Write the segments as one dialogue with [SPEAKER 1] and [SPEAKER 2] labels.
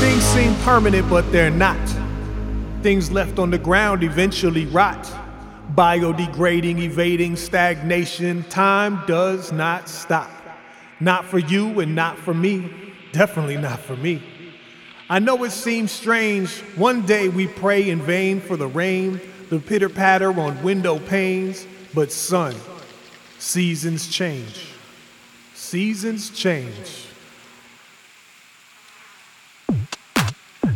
[SPEAKER 1] Things seem permanent, but they're not. Things left on the ground eventually rot. Biodegrading, evading stagnation. Time does not stop. Not for you and not for me. Definitely not for me. I know it seems strange. One day we pray in vain for the rain, the pitter patter on window panes. But, son, seasons change. Seasons change.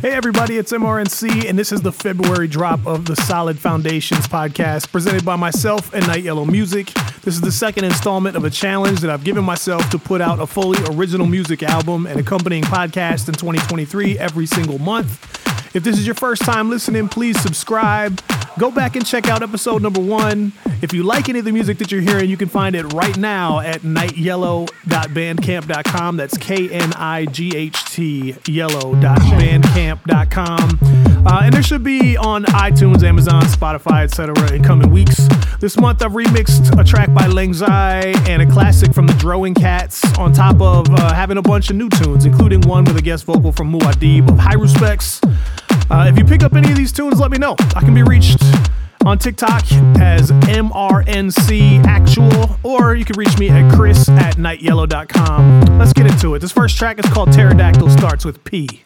[SPEAKER 1] Hey, everybody, it's MRNC, and this is the February drop of the Solid Foundations podcast presented by myself and Knight Yellow Music. This is the second installment of a challenge that I've given myself to put out a fully original music album and accompanying podcast in 2023 every single month. If this is your first time listening, please subscribe. Go back and check out episode number one. If you like any of the music that you're hearing, you can find it right now at knightyellow.bandcamp.com. That's K N I G H T yellow.bandcamp.com. Uh, and there should be on iTunes, Amazon, Spotify, etc. in coming weeks. This month I've remixed a track by Langzai and a classic from the Drowing Cats on top of uh, having a bunch of new tunes, including one with a guest vocal from Muad'Dib of High Respects. Uh, if you pick up any of these tunes, let me know. I can be reached on TikTok as MRNC Actual, or you can reach me at chris at knightyellow.com. Let's get into it. This first track is called Pterodactyl, starts with P.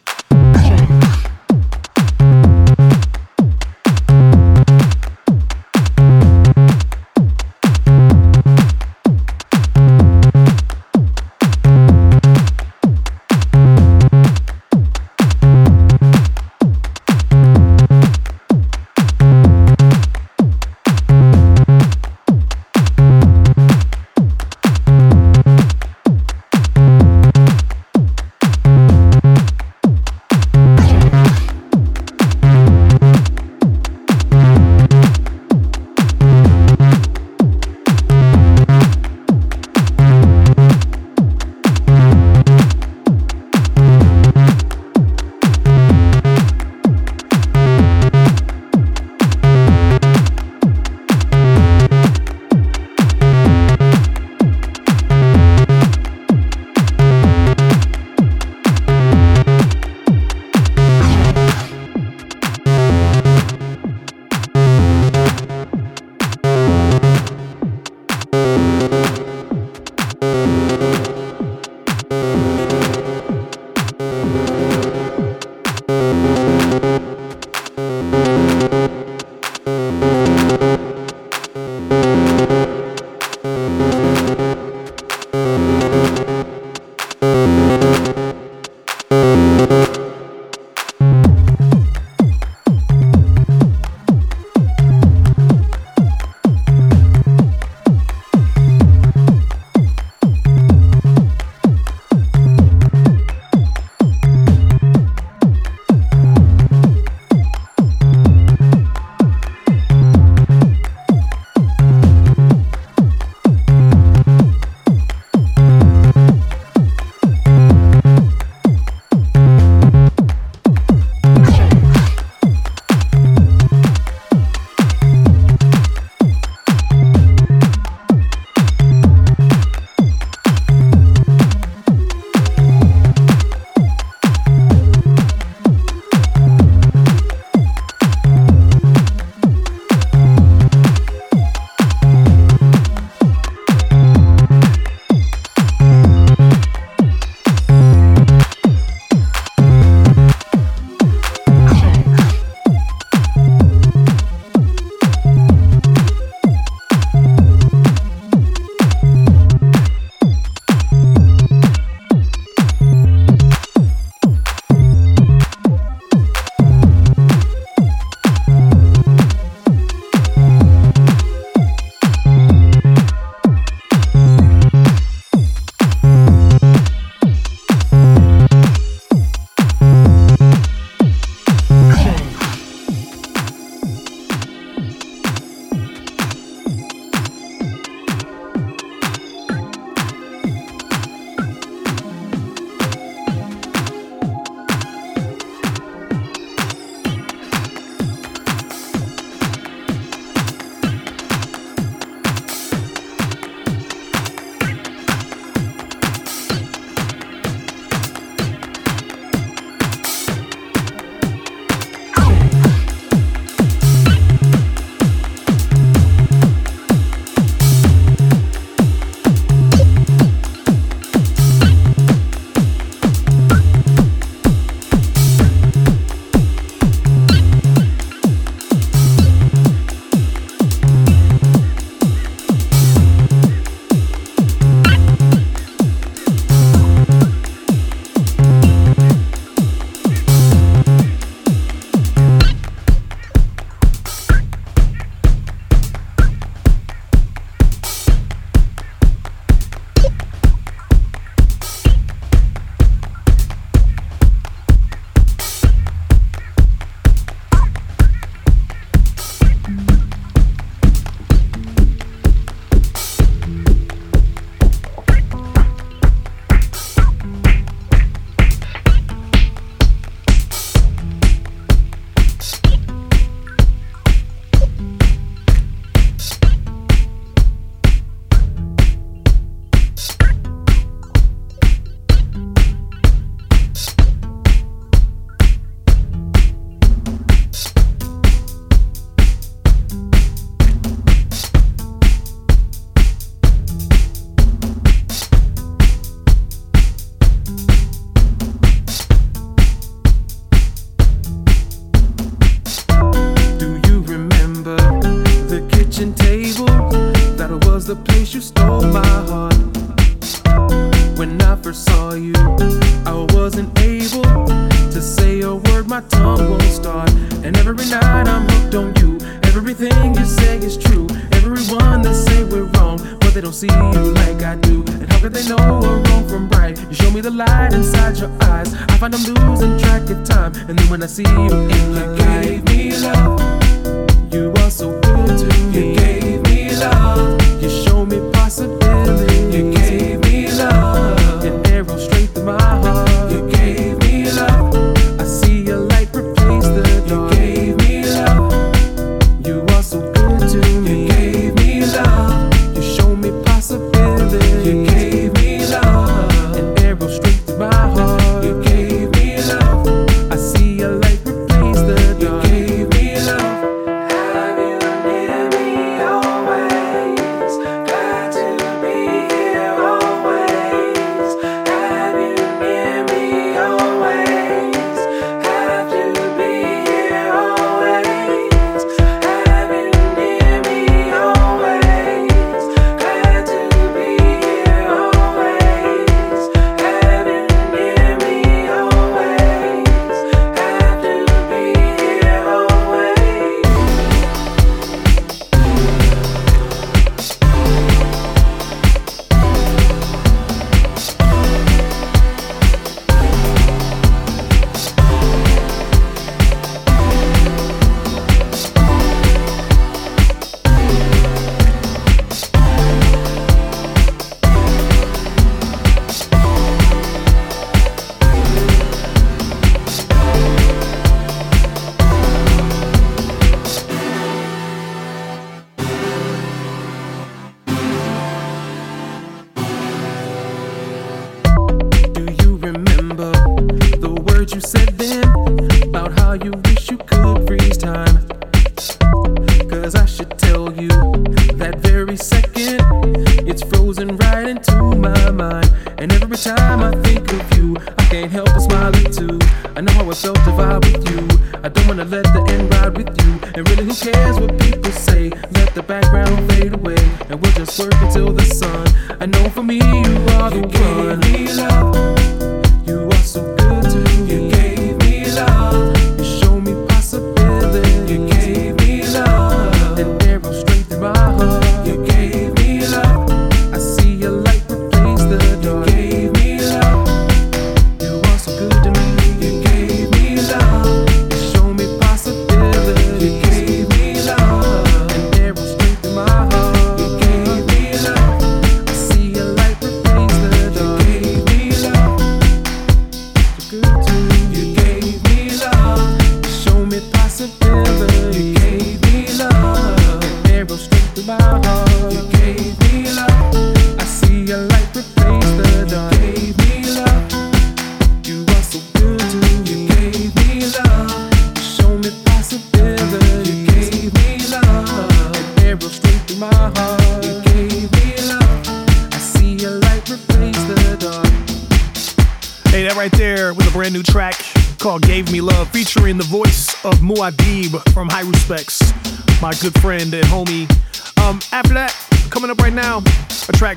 [SPEAKER 2] I know for me you are the one.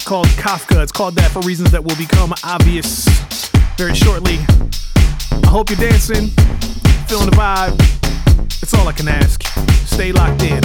[SPEAKER 1] It's called Kafka. It's called that for reasons that will become obvious very shortly. I hope you're dancing, feeling the vibe. It's all I can ask. Stay locked in.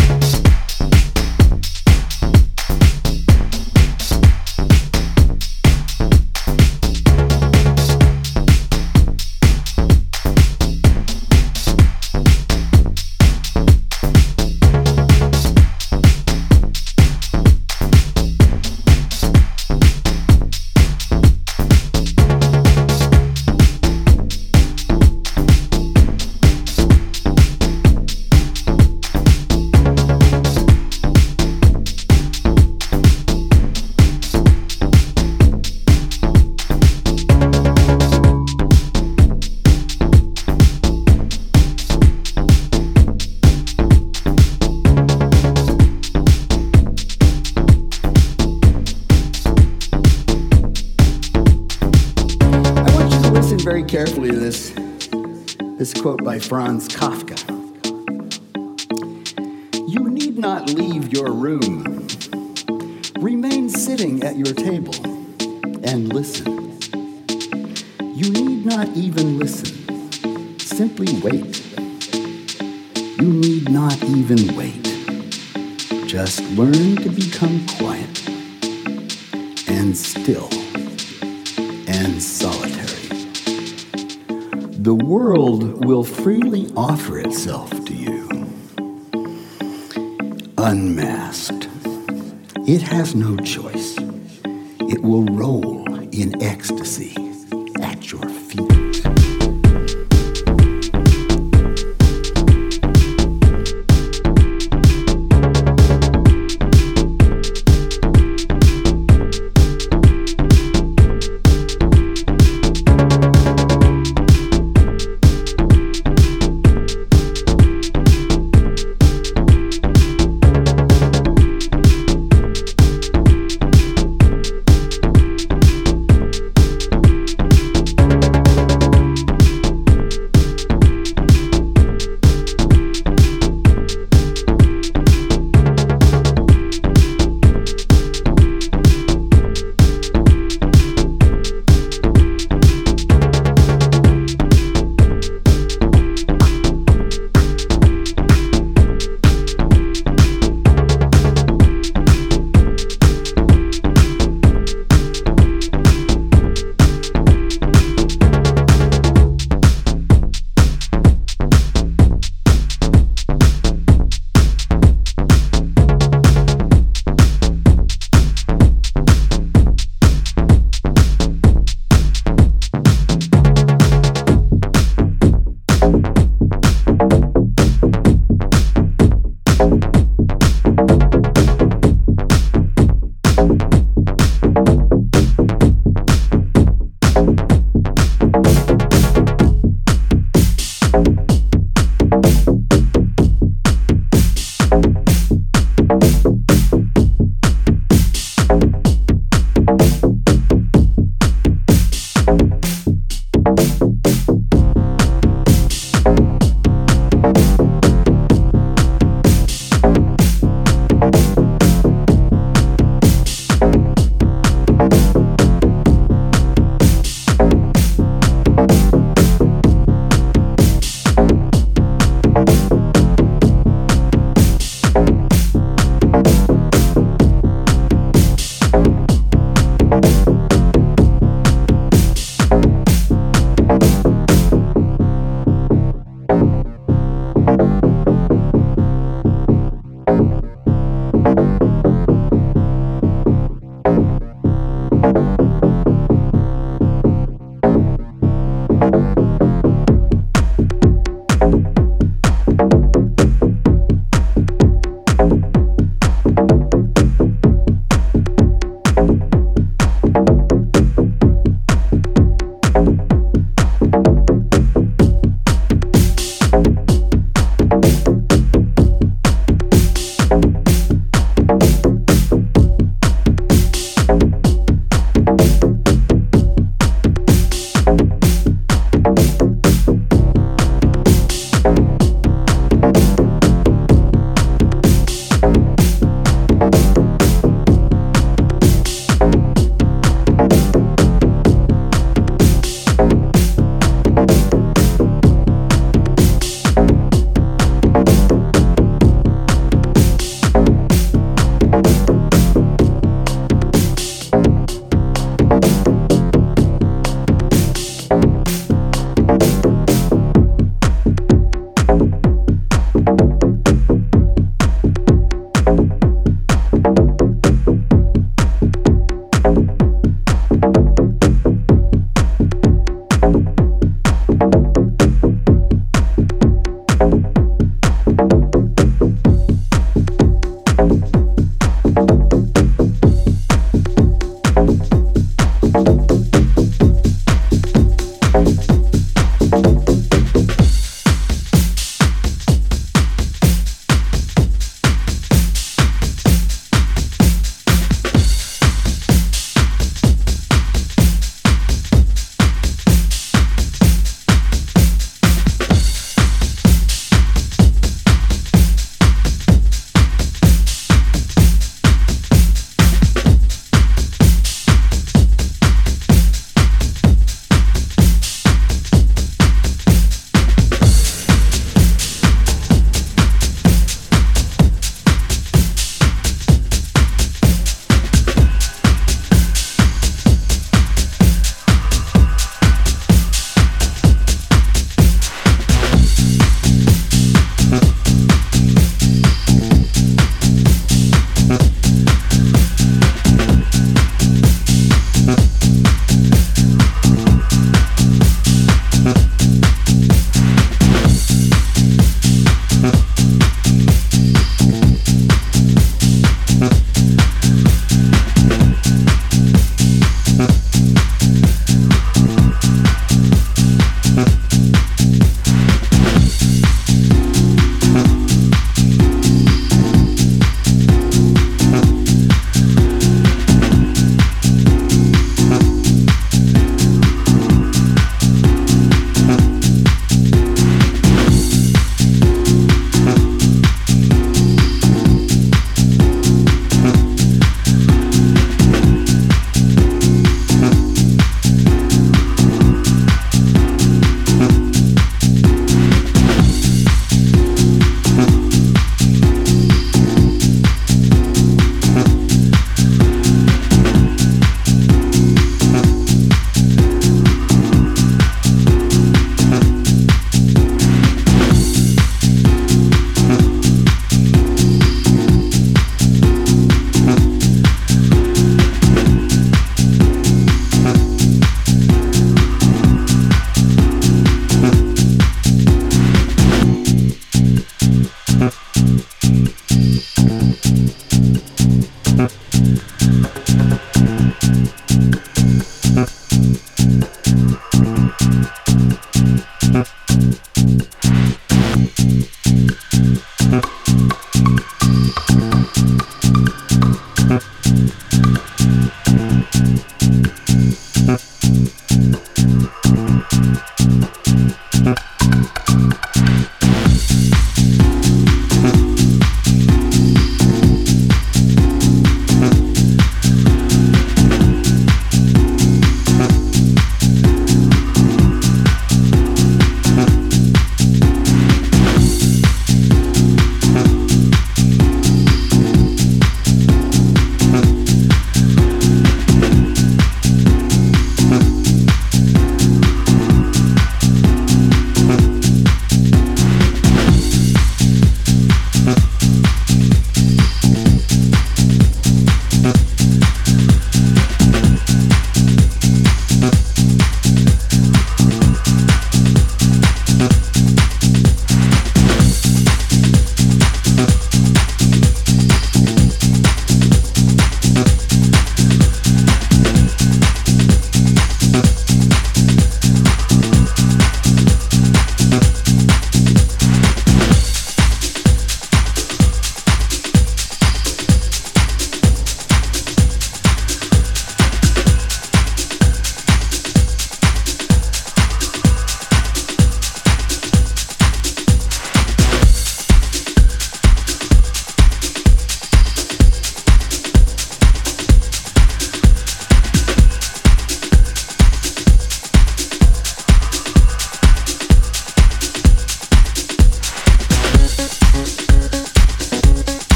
[SPEAKER 3] Franz Kafka. You need not leave your room. Remain sitting at your table and listen. You need not even listen. Simply wait. You need not even wait. Just learn to become quiet. The world will freely offer itself to you. Unmasked. It has no choice. It will roll in ecstasy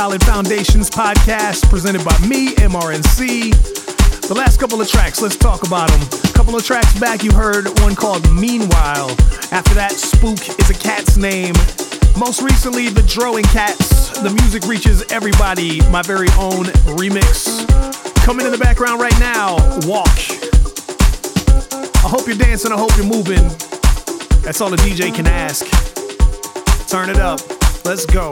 [SPEAKER 1] Solid Foundations podcast presented by me, MRNC. The last couple of tracks, let's talk about them. A couple of tracks back, you heard one called Meanwhile. After that, Spook is a cat's name. Most recently, The Drowing Cats. The music reaches everybody. My very own remix. Coming in the background right now, Walk. I hope you're dancing, I hope you're moving. That's all the DJ can ask. Turn it up. Let's go.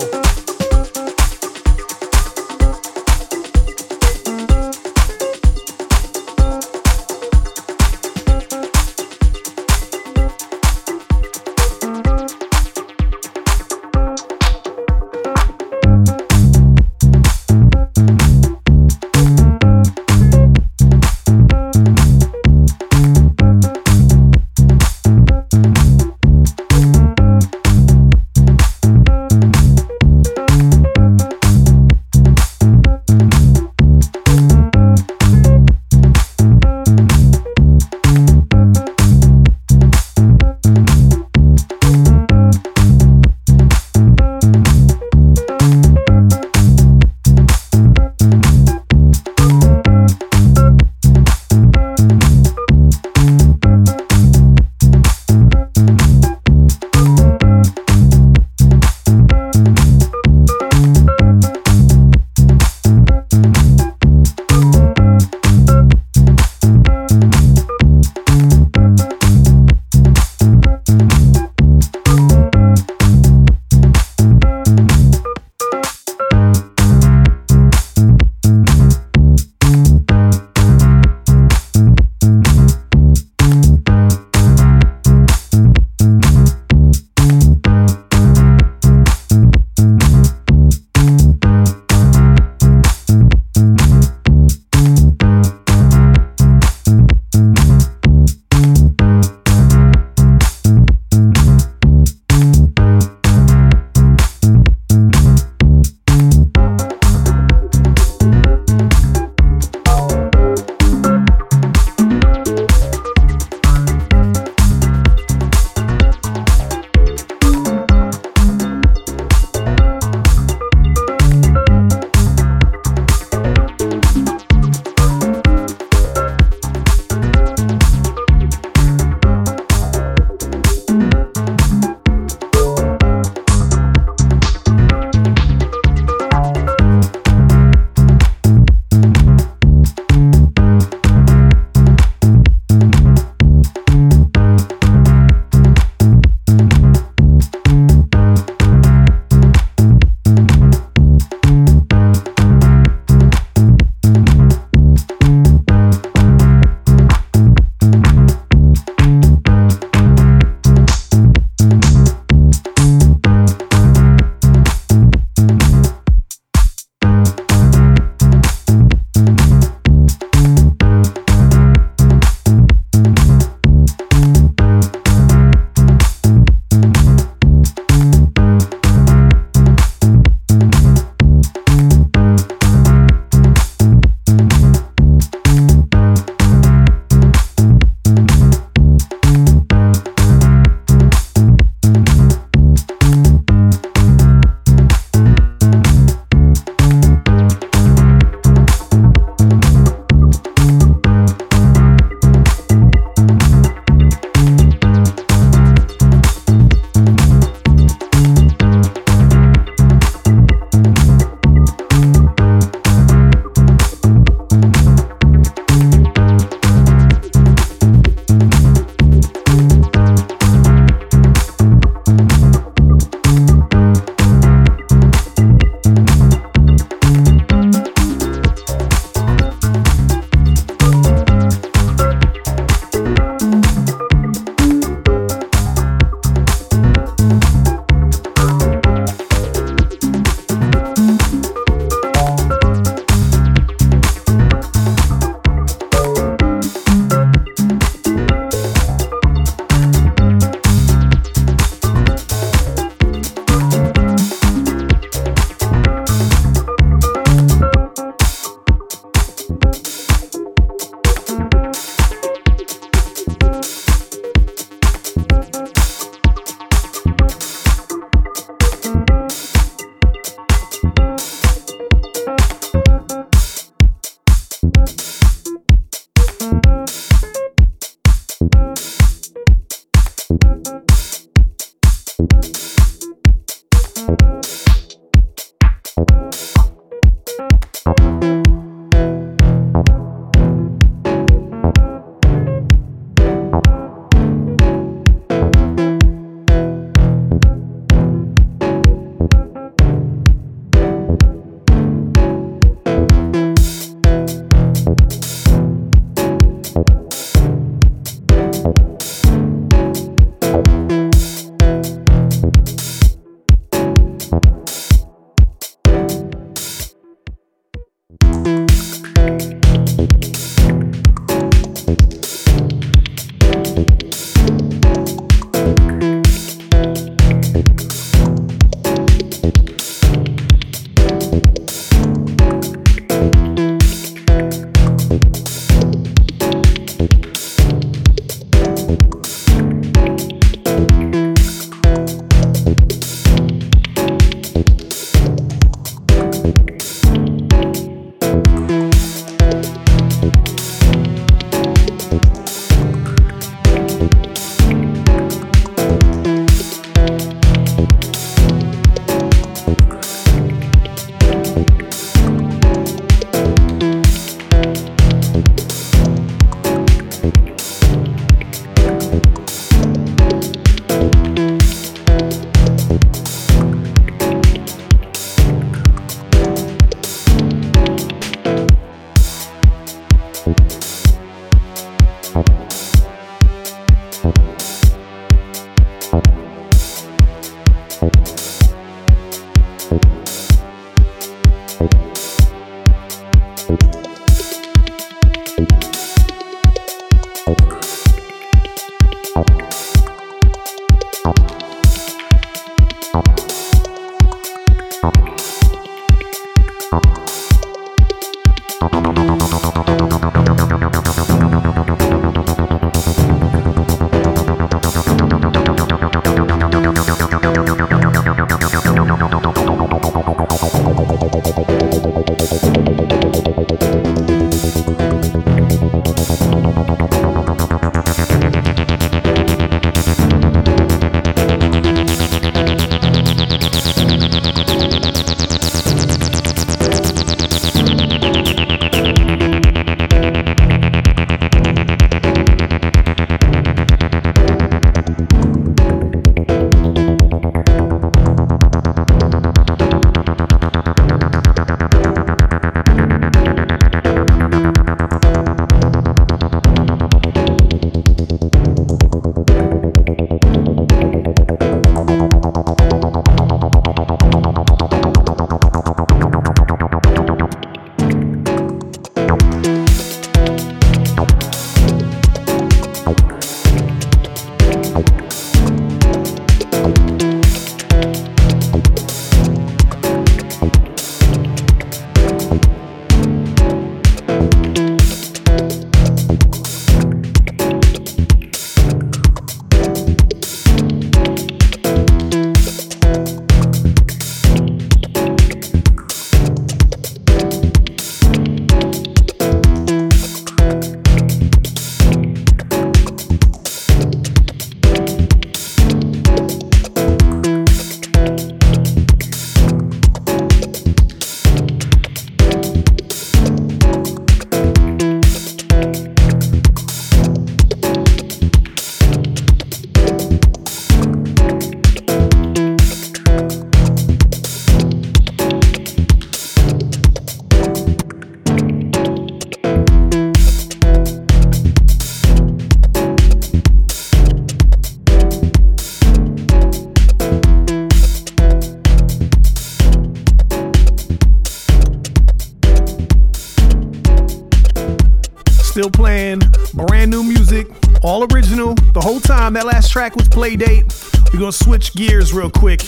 [SPEAKER 1] Still playing brand new music, all original. The whole time that last track was Playdate. We're gonna switch gears real quick.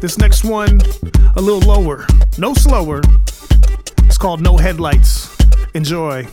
[SPEAKER 1] This next one, a little lower, no slower. It's called No Headlights. Enjoy.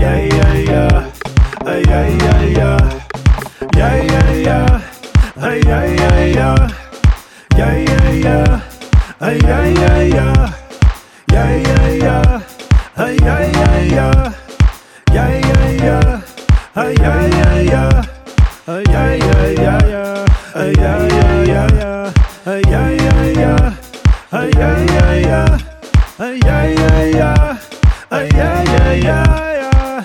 [SPEAKER 1] Yeah, yeah, yeah. Uh, yeah, yeah, yeah. Yeah, yeah, yeah. Uh, yeah, yeah, yeah. Yeah, yeah, yeah. Uh, yeah, yeah, yeah. Yeah, yeah, yeah. Uh, yeah, yeah, yeah. Yeah, yeah, yeah. Uh, yeah, yeah, yeah. Uh, yeah, yeah, yeah, yeah. Uh, yeah, yeah, yeah, yeah. Uh, yeah, yeah, yeah. Uh, yeah, yeah, yeah. Uh, yeah, yeah, yeah. Uh, yeah, yeah, yeah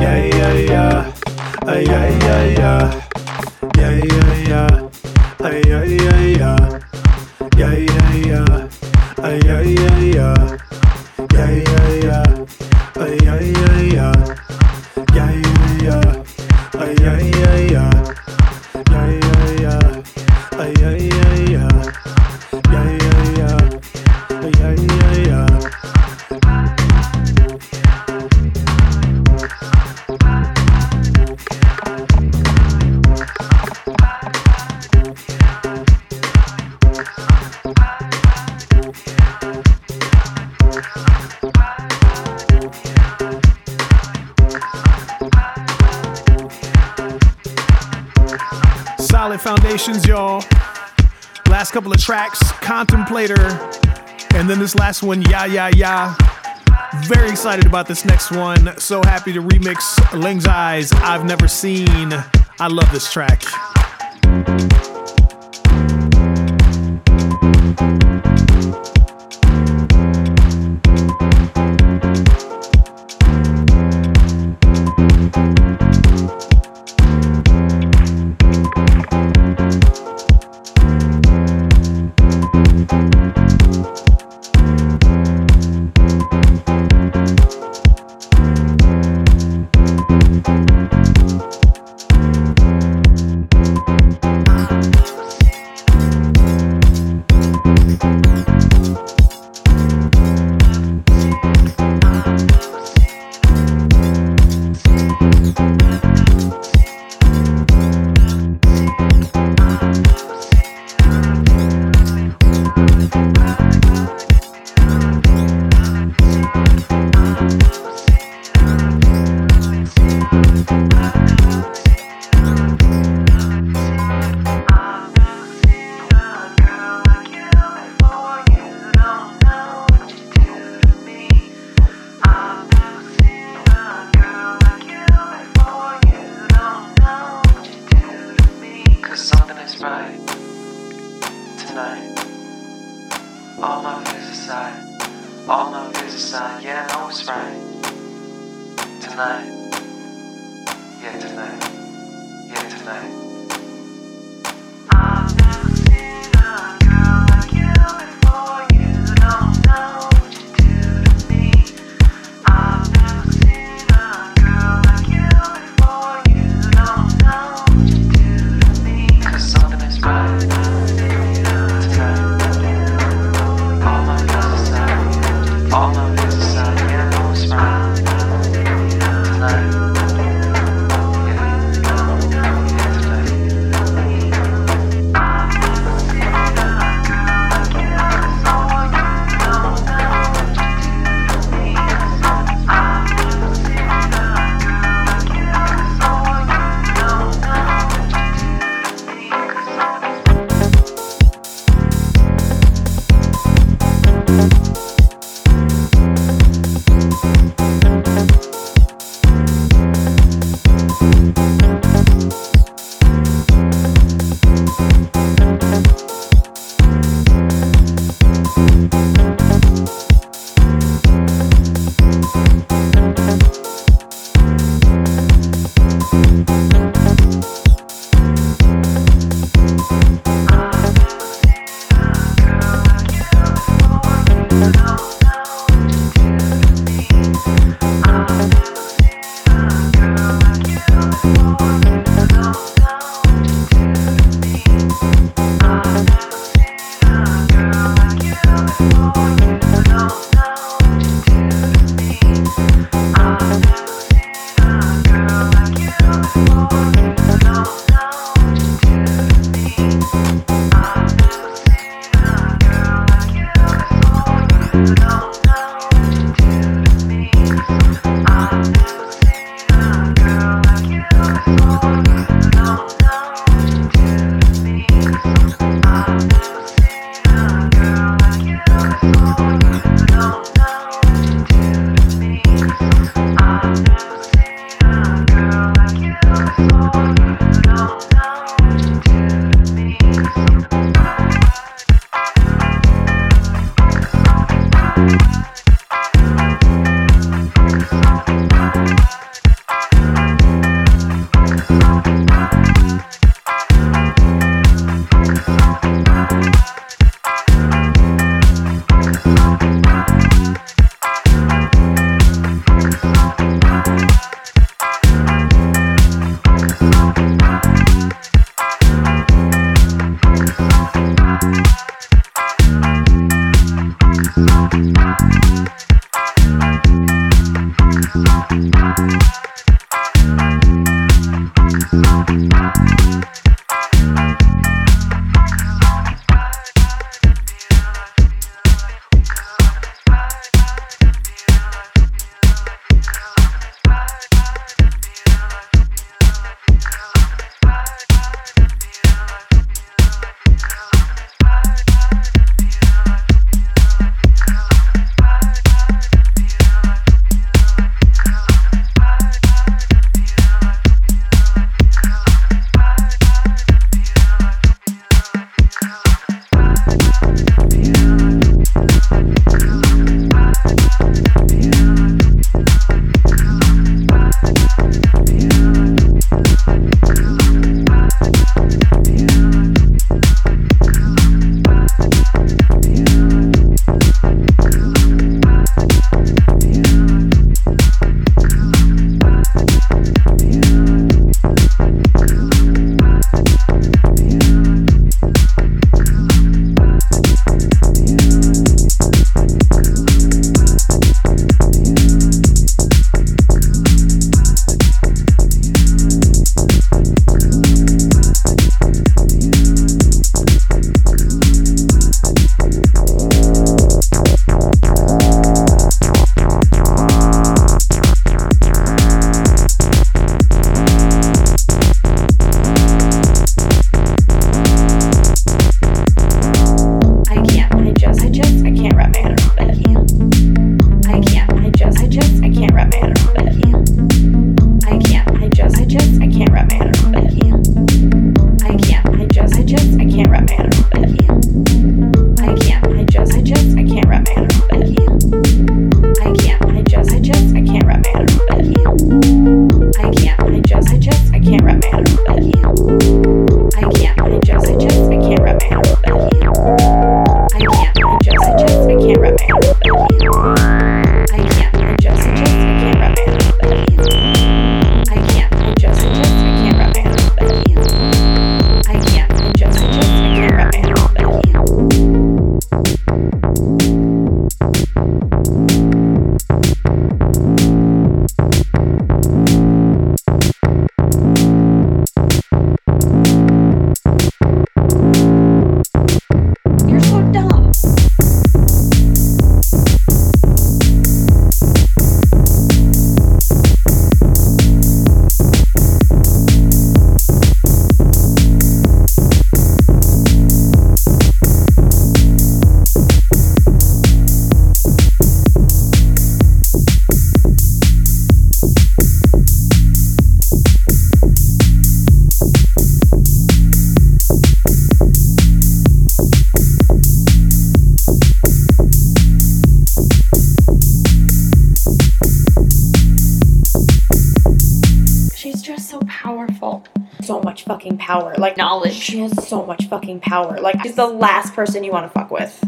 [SPEAKER 1] Yeah, yeah, yeah. Uh, yeah, yeah, yeah. Yeah, yeah, yeah. Uh, yeah, yeah, yeah. Yeah, yeah, yeah. Uh, yeah, yeah, yeah. Yeah, yeah, yeah. Uh, yeah, yeah, yeah. Yeah, yeah, yeah. Uh, yeah, yeah. y'all. Last couple of tracks, Contemplator, and then this last one, Ya Ya Ya. Very excited about this next one. So happy to remix Ling's Eyes. I've never seen. I love this track.
[SPEAKER 4] side. All I know is a sign, yeah, I know it's right. Tonight. Yeah, tonight. Yeah, tonight.
[SPEAKER 5] Fucking power. Like she's the last person you want to fuck with.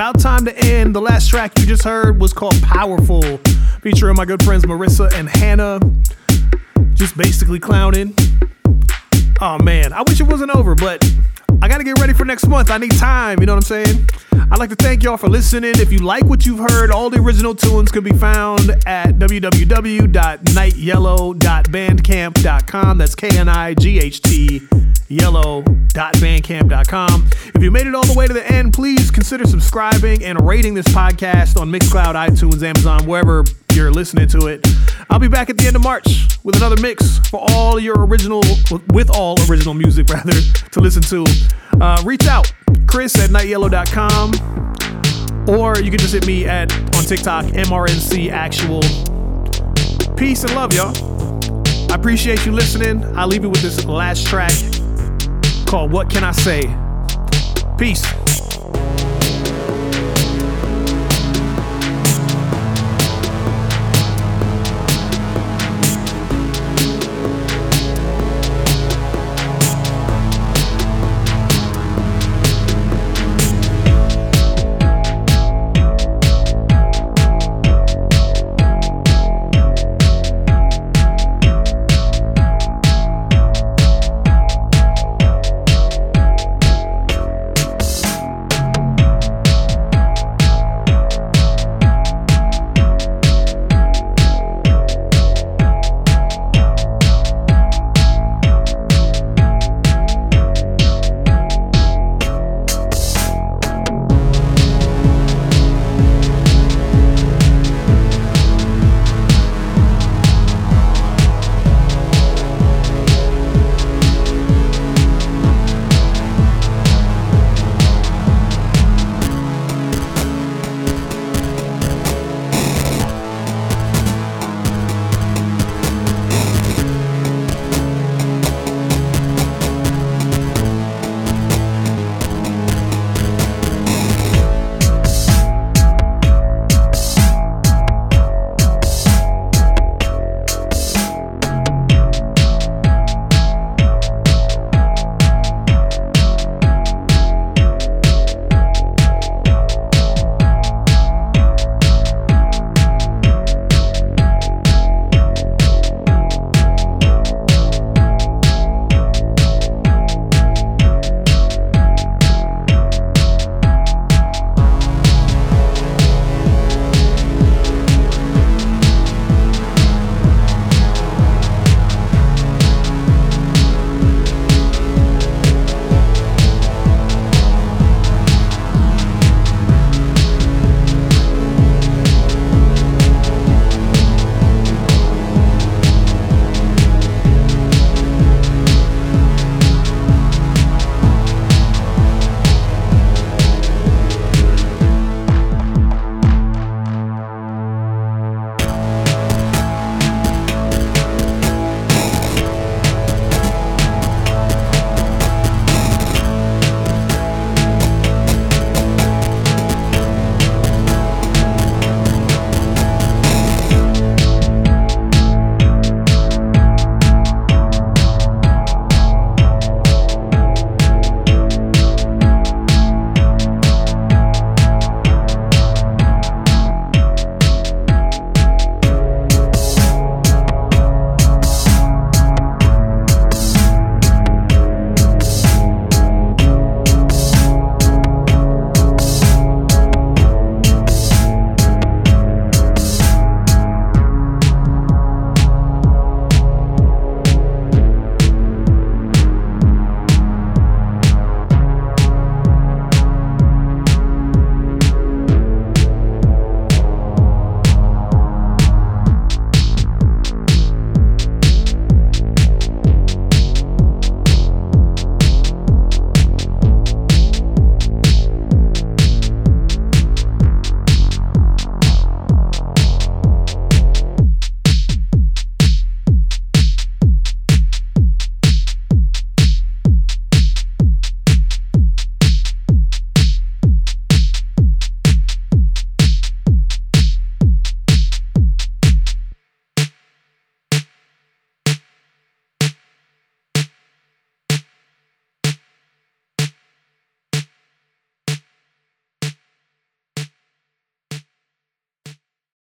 [SPEAKER 1] About time to end. The last track you just heard was called Powerful, featuring my good friends Marissa and Hannah. Just basically clowning. Oh man, I wish it wasn't over, but I gotta get ready for next month. I need time, you know what I'm saying? I'd like to thank y'all for listening. If you like what you've heard, all the original tunes can be found at www.knightyellow.bandcamp.com. That's K N I G H T yellow.bandcamp.com. If you made it all the way to the end, please consider subscribing and rating this podcast on Mixcloud, iTunes, Amazon, wherever you're listening to it. I'll be back at the end of March with another mix for all your original, with all original music, rather, to listen to. Uh, reach out, Chris at knightyellow.com, Um, or you can just hit me at on TikTok, MRNC Actual. Peace and love, y'all. I appreciate you listening. I'll leave you with this last track called What Can I Say? Peace.